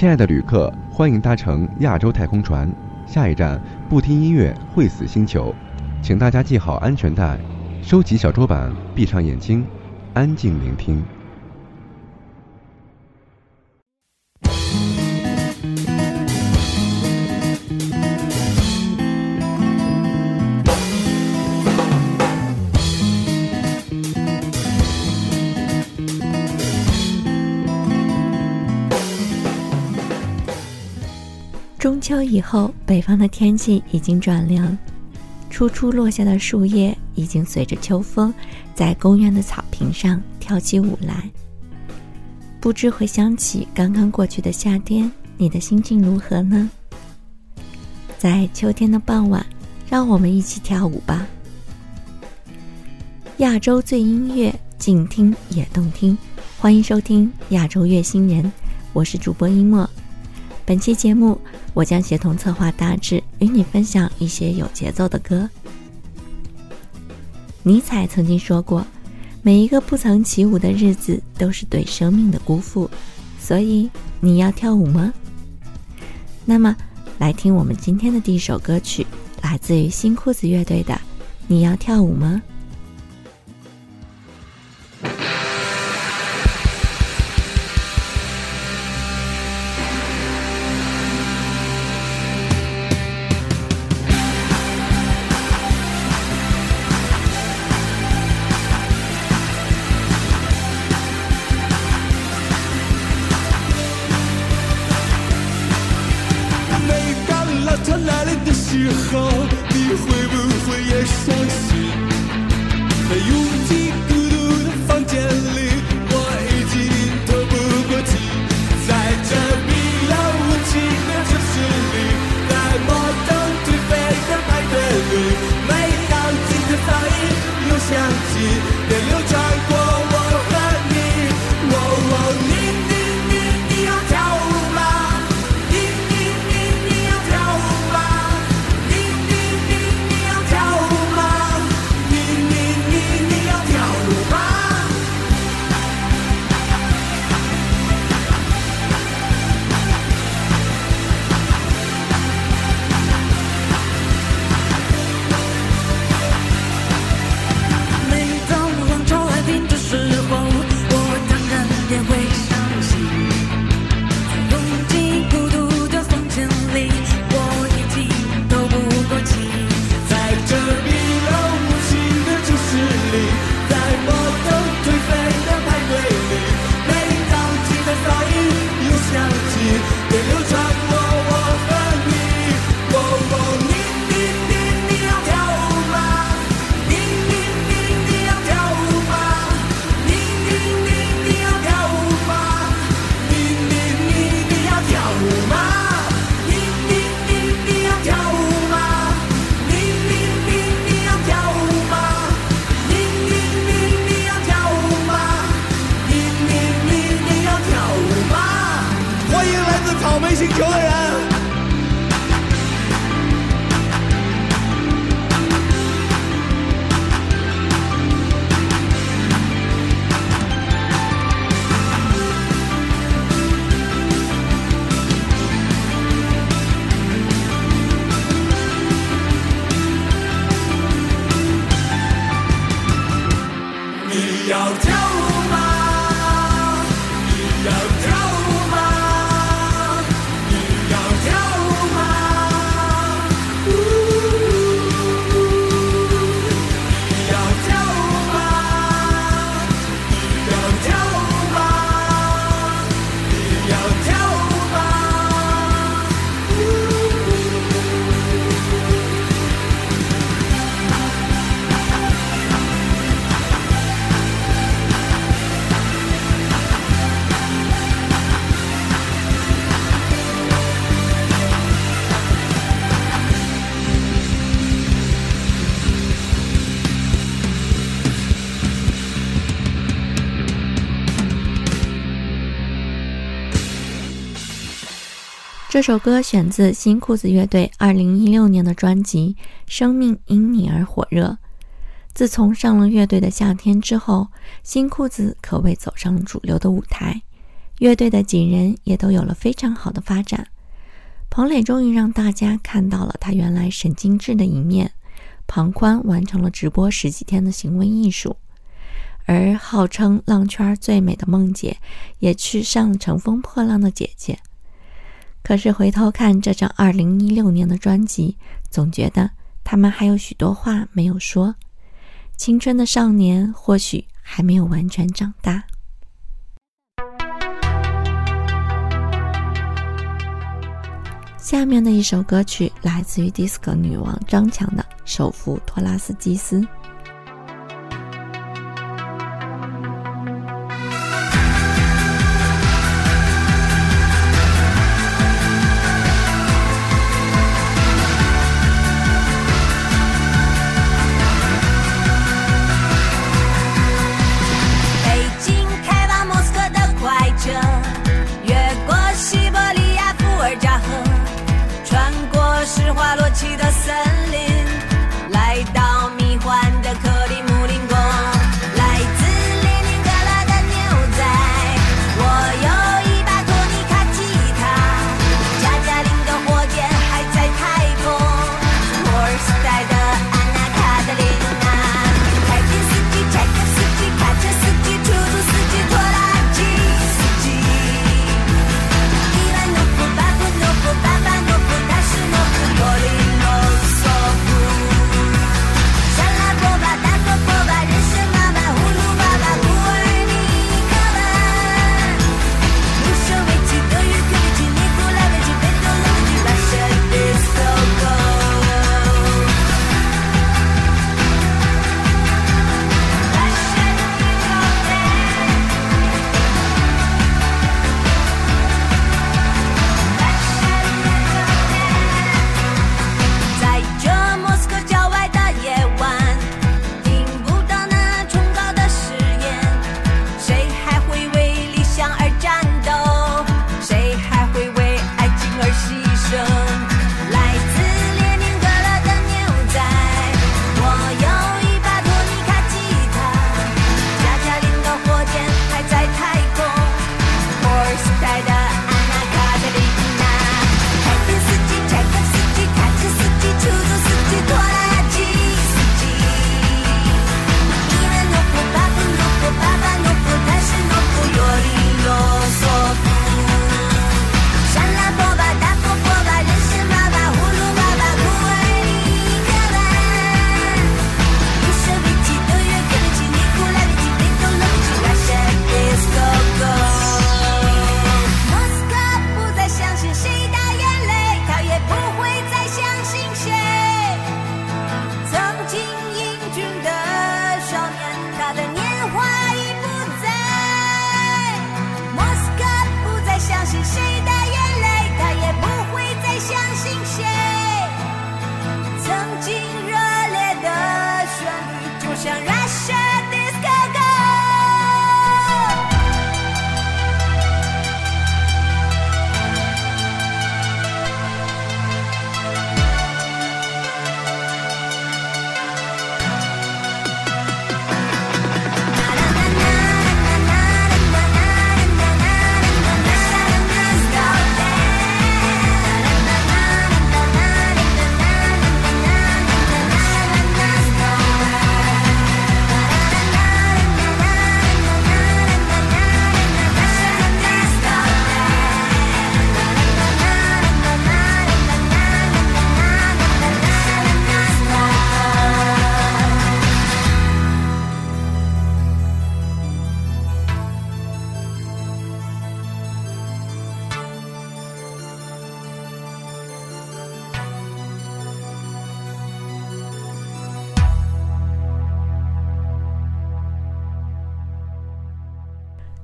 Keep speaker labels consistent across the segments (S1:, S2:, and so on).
S1: 亲爱的旅客，欢迎搭乘亚洲太空船，下一站不听音乐会死星球，请大家系好安全带，收起小桌板，闭上眼睛，安静聆听。
S2: 以后，北方的天气已经转凉，初初落下的树叶已经随着秋风，在公园的草坪上跳起舞来。不知回想起刚刚过去的夏天，你的心情如何呢？在秋天的傍晚，让我们一起跳舞吧！亚洲最音乐，静听也动听，欢迎收听亚洲乐星人，我是主播一墨。本期节目，我将协同策划大致与你分享一些有节奏的歌。尼采曾经说过：“每一个不曾起舞的日子，都是对生命的辜负。”所以，你要跳舞吗？那么，来听我们今天的第一首歌曲，来自于新裤子乐队的《你要跳舞吗》。每当浪潮来临的时候你会不会也伤心？在拥挤孤独的房间里我已经透不过气在这冰冷无情的城市里在摩登颓废的派对里每当吉他噪音又响起。
S3: 这
S2: 首歌选自新裤子乐队2016年的专辑《生命因你而火热》。自从上了乐队的夏天之后，新裤子可谓走上了主流的舞台，
S4: 乐队的几人也都有了非常好的发展。彭磊终于让大家看到了他原来神经质的一面。庞宽完成了直播十几天的行为艺术，而号称浪圈最美的梦姐也去上了乘风破浪的姐姐。可是回头看这张二零一六年的专辑，总觉得他们还有许多话没有说。青春的少年或许还没有完全长大。下面的一首歌曲来自于 disco 女王张强的《首富托拉斯基斯》。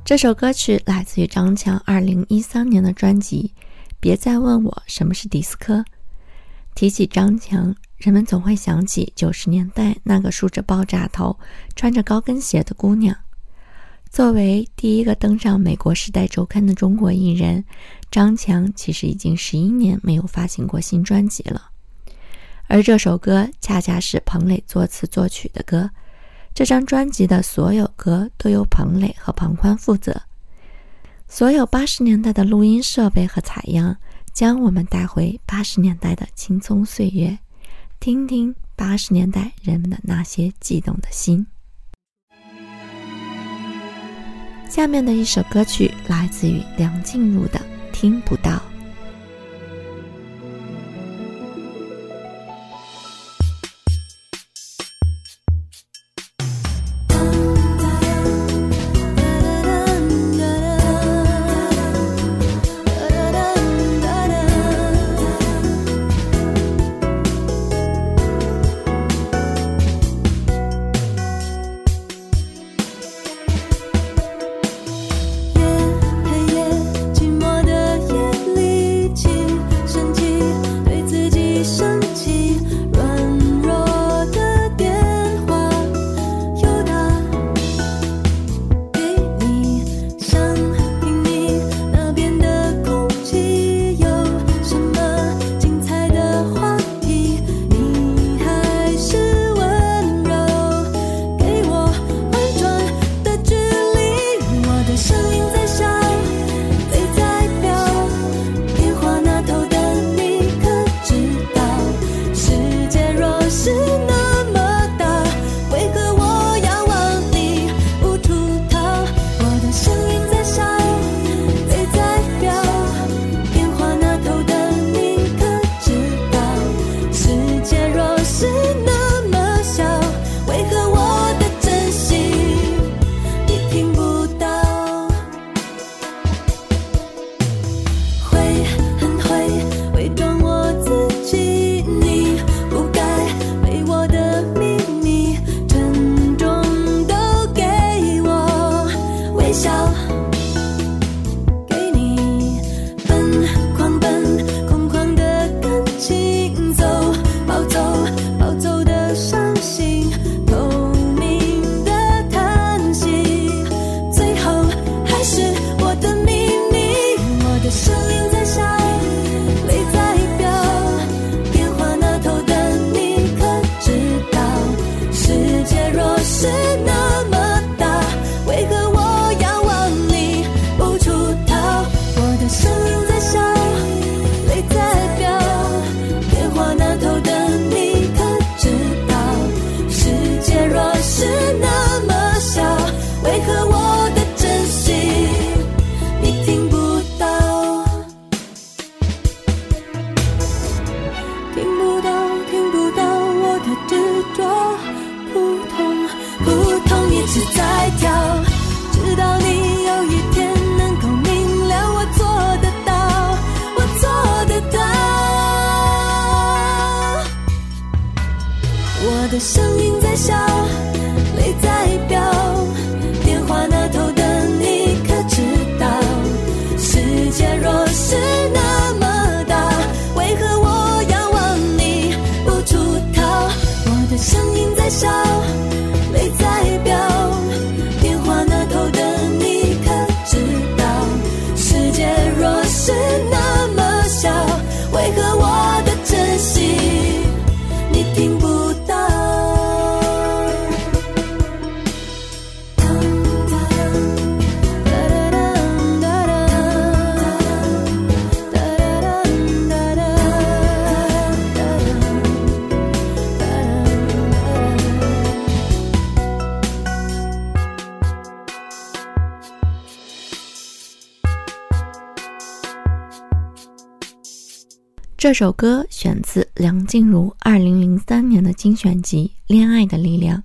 S4: 这首歌曲来自于张强二零一三年的专辑《别再问我什么是迪斯科》。提起张强，人们总会想起九十年代那个梳着爆炸头、穿着高跟鞋的姑娘。作为第一个登上美国《时代周刊》的中国艺人，张强其实已经十一年没有发行过新专辑了。而这首歌恰恰是彭磊作词作曲的歌。这张专辑的所有歌都由彭磊和庞宽负责，
S5: 所有八十年代的录音设备和采样，将我们带回八十年代的青葱岁月，听听八十年代人们的那些悸动的心。下面的一首歌曲来自于梁静茹的《听不到》。这首歌选自梁静茹2003年的精选集《恋爱的力量》。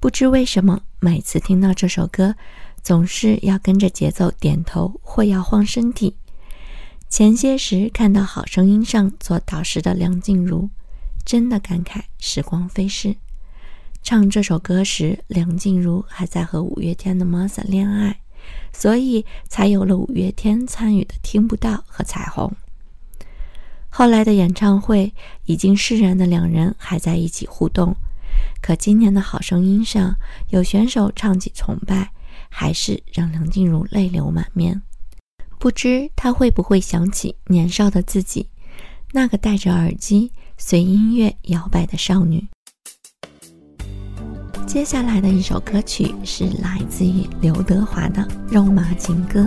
S5: 不知为什么，每次听到这首歌，总是要跟着节奏点头或要晃身体。前些时看到《好声音》上做导师的梁静茹，真的感慨时光飞逝。唱这首歌时，梁静茹还在和五月天的 Masa 恋爱，所以才有了五月天参与的《听不到》和《彩虹》。后来的演唱会已经释然的两人还在一起互动，可今年的好声音上有选手唱起崇拜，还是让梁静茹泪流满面。不知她会不会想起年少的自己，那个戴着耳机随音乐摇摆的少女。接下来的一首歌曲是来自于刘德华的《肉麻情歌》。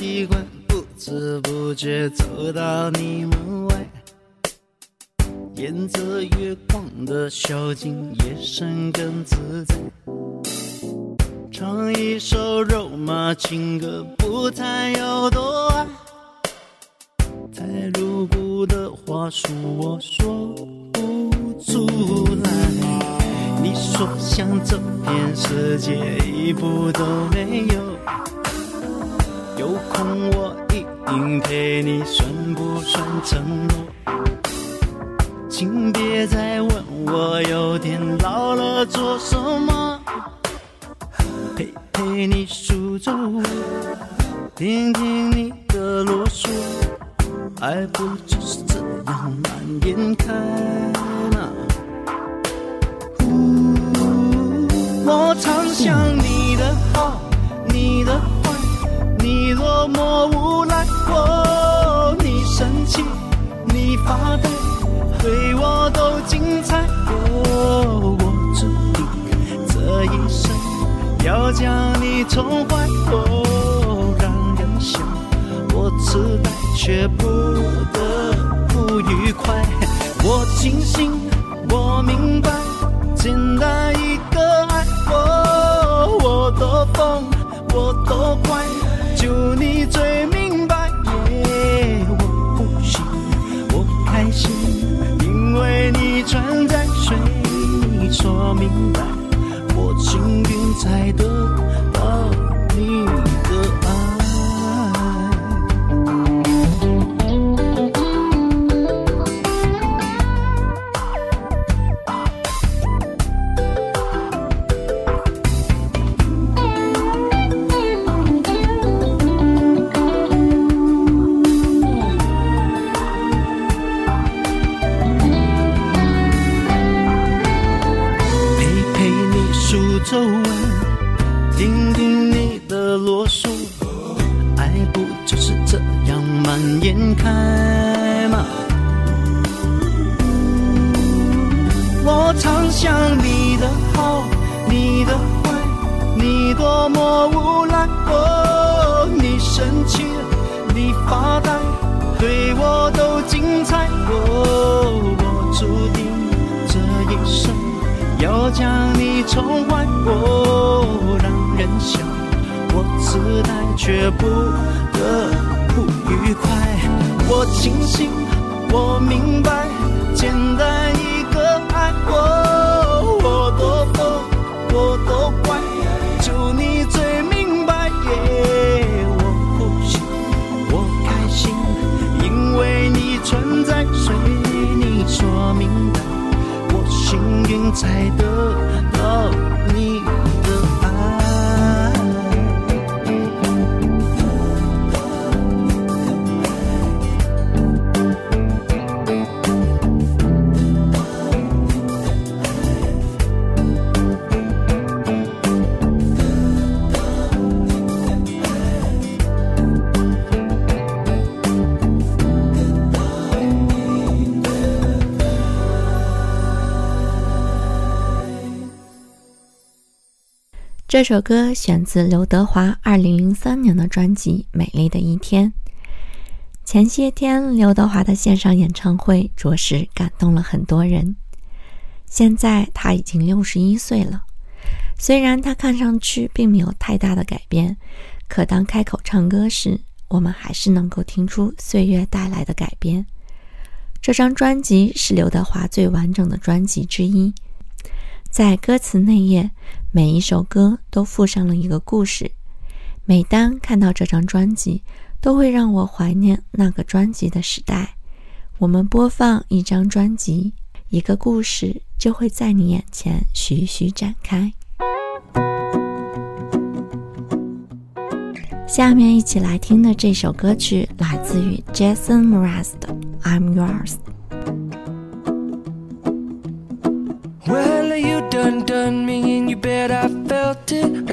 S6: 习惯，不知不觉走到你门外，沿着月光的小径，夜深更自在。唱一首肉麻情歌，不谈有多爱。太露骨的话术我说不出来。你说想走遍世界一步都没有，有空我一定陪你，算不算承诺？请别再问我有点老了做什么。陪陪你数皱纹，听听你的啰嗦，爱不就是这样蔓延开多么无奈。哦，你生气，你发呆，对我都精彩。哦，我注定这一生。要将你宠坏，哦，让人笑，我痴呆却不得不愉快。我清醒，我明白，简单一个爱，哦，我多疯，我多坏，就你最明白。我不行，我开心，因为你站在，随你说明白。我情愿才得要将你宠坏，我让人笑，我痴呆却不得不愉快。我清醒，我明白，简单一个爱，哦，精彩的
S3: 这首歌选自刘德华2003年的专辑《美丽的一天》。前些天，刘德华的线上演唱会着实感动了很多人。现在他已经六十一岁了，虽然他看上去并没有太大的改变，可当开口唱歌时，我们还是能够听出岁月带来的改变。这张专辑是刘德华最完整的专辑之一。在歌词内页，每一首歌都附上了一个故事。每当看到这张专辑，都会让我怀念那个专辑的时代。我们播放一张专辑，一个故事就会在你眼前徐徐展开。下面一起来听的这首歌曲来自于 Jason Mraz 的《I'm Yours》。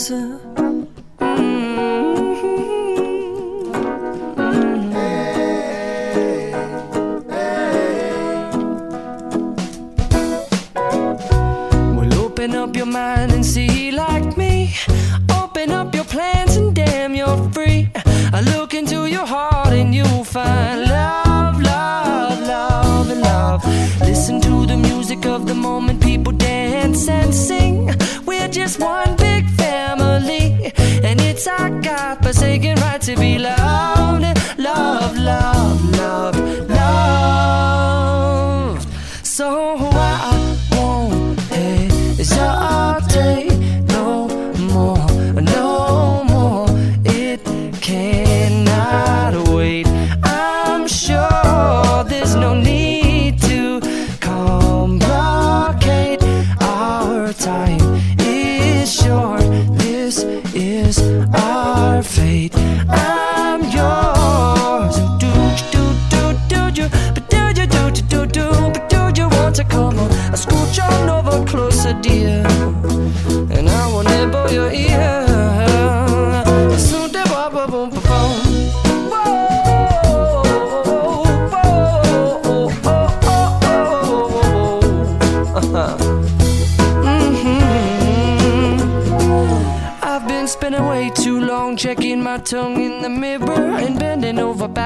S7: Mm-hmm. Well, open up your mind and see like me. Open up your plans and damn, you're free. I look into your heart and you'll find love, love, love, and love. Listen to the music of the moment, God forsaken right to be loved,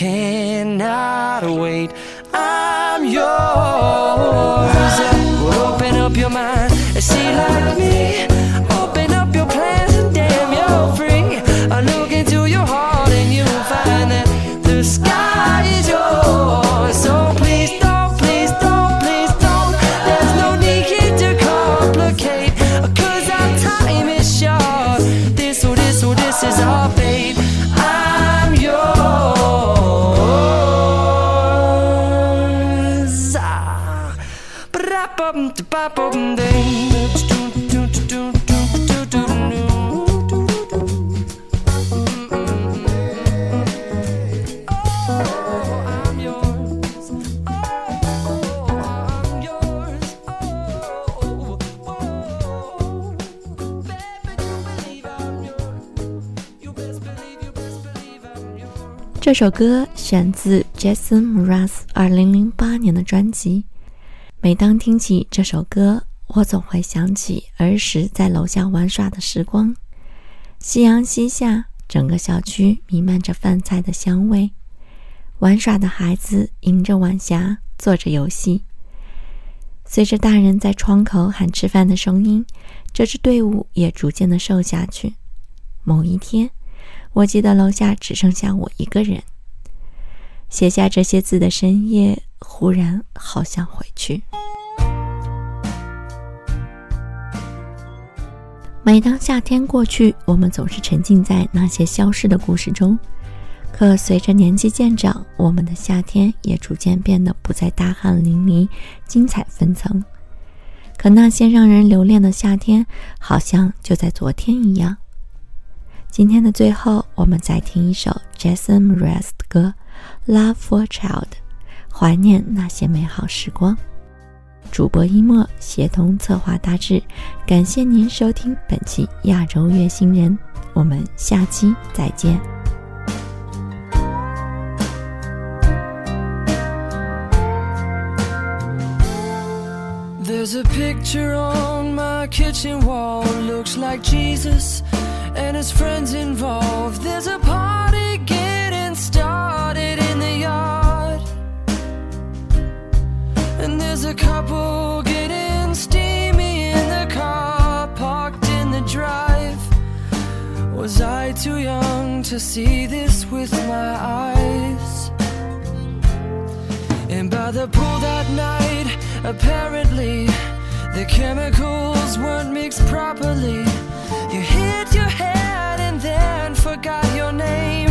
S7: cannot wait. I'm yours. Well, open up your mind and see like me.
S3: 这首歌选自 Jason Mraz 2008年的专辑。每当听起这首歌，我总会想起儿时在楼下玩耍的时光。夕阳西下，整个小区弥漫着饭菜的香味。玩耍的孩子迎着晚霞做着游戏。随着大人在窗口喊吃饭的声音，这支队伍也逐渐的瘦下去。某一天，我记得楼下只剩下我一个人。写下这些字的深夜，忽然好想回去。每当夏天过去，我们总是沉浸在那些消失的故事中。可随着年纪渐长，我们的夏天也逐渐变得不再大汗淋漓、精彩纷呈。可那些让人留恋的夏天，好像就在昨天一样。今天的最后，我们再听一首 Jason Mraz 的歌《Love for Child》，怀念那些美好时光。主播一墨协同策划大致，感谢您收听本期亚洲月星人，我们下期再见。
S7: There's a picture on my kitchen wall, looks like Jesus and his friends involved. There's a party getting started in the yard, and there's a couple getting steamy in the car parked in the drive. Was I too young to see this with my eyes? And by the pool that night, apparently, the chemicals weren't mixed properly. You hid your head and then forgot your name.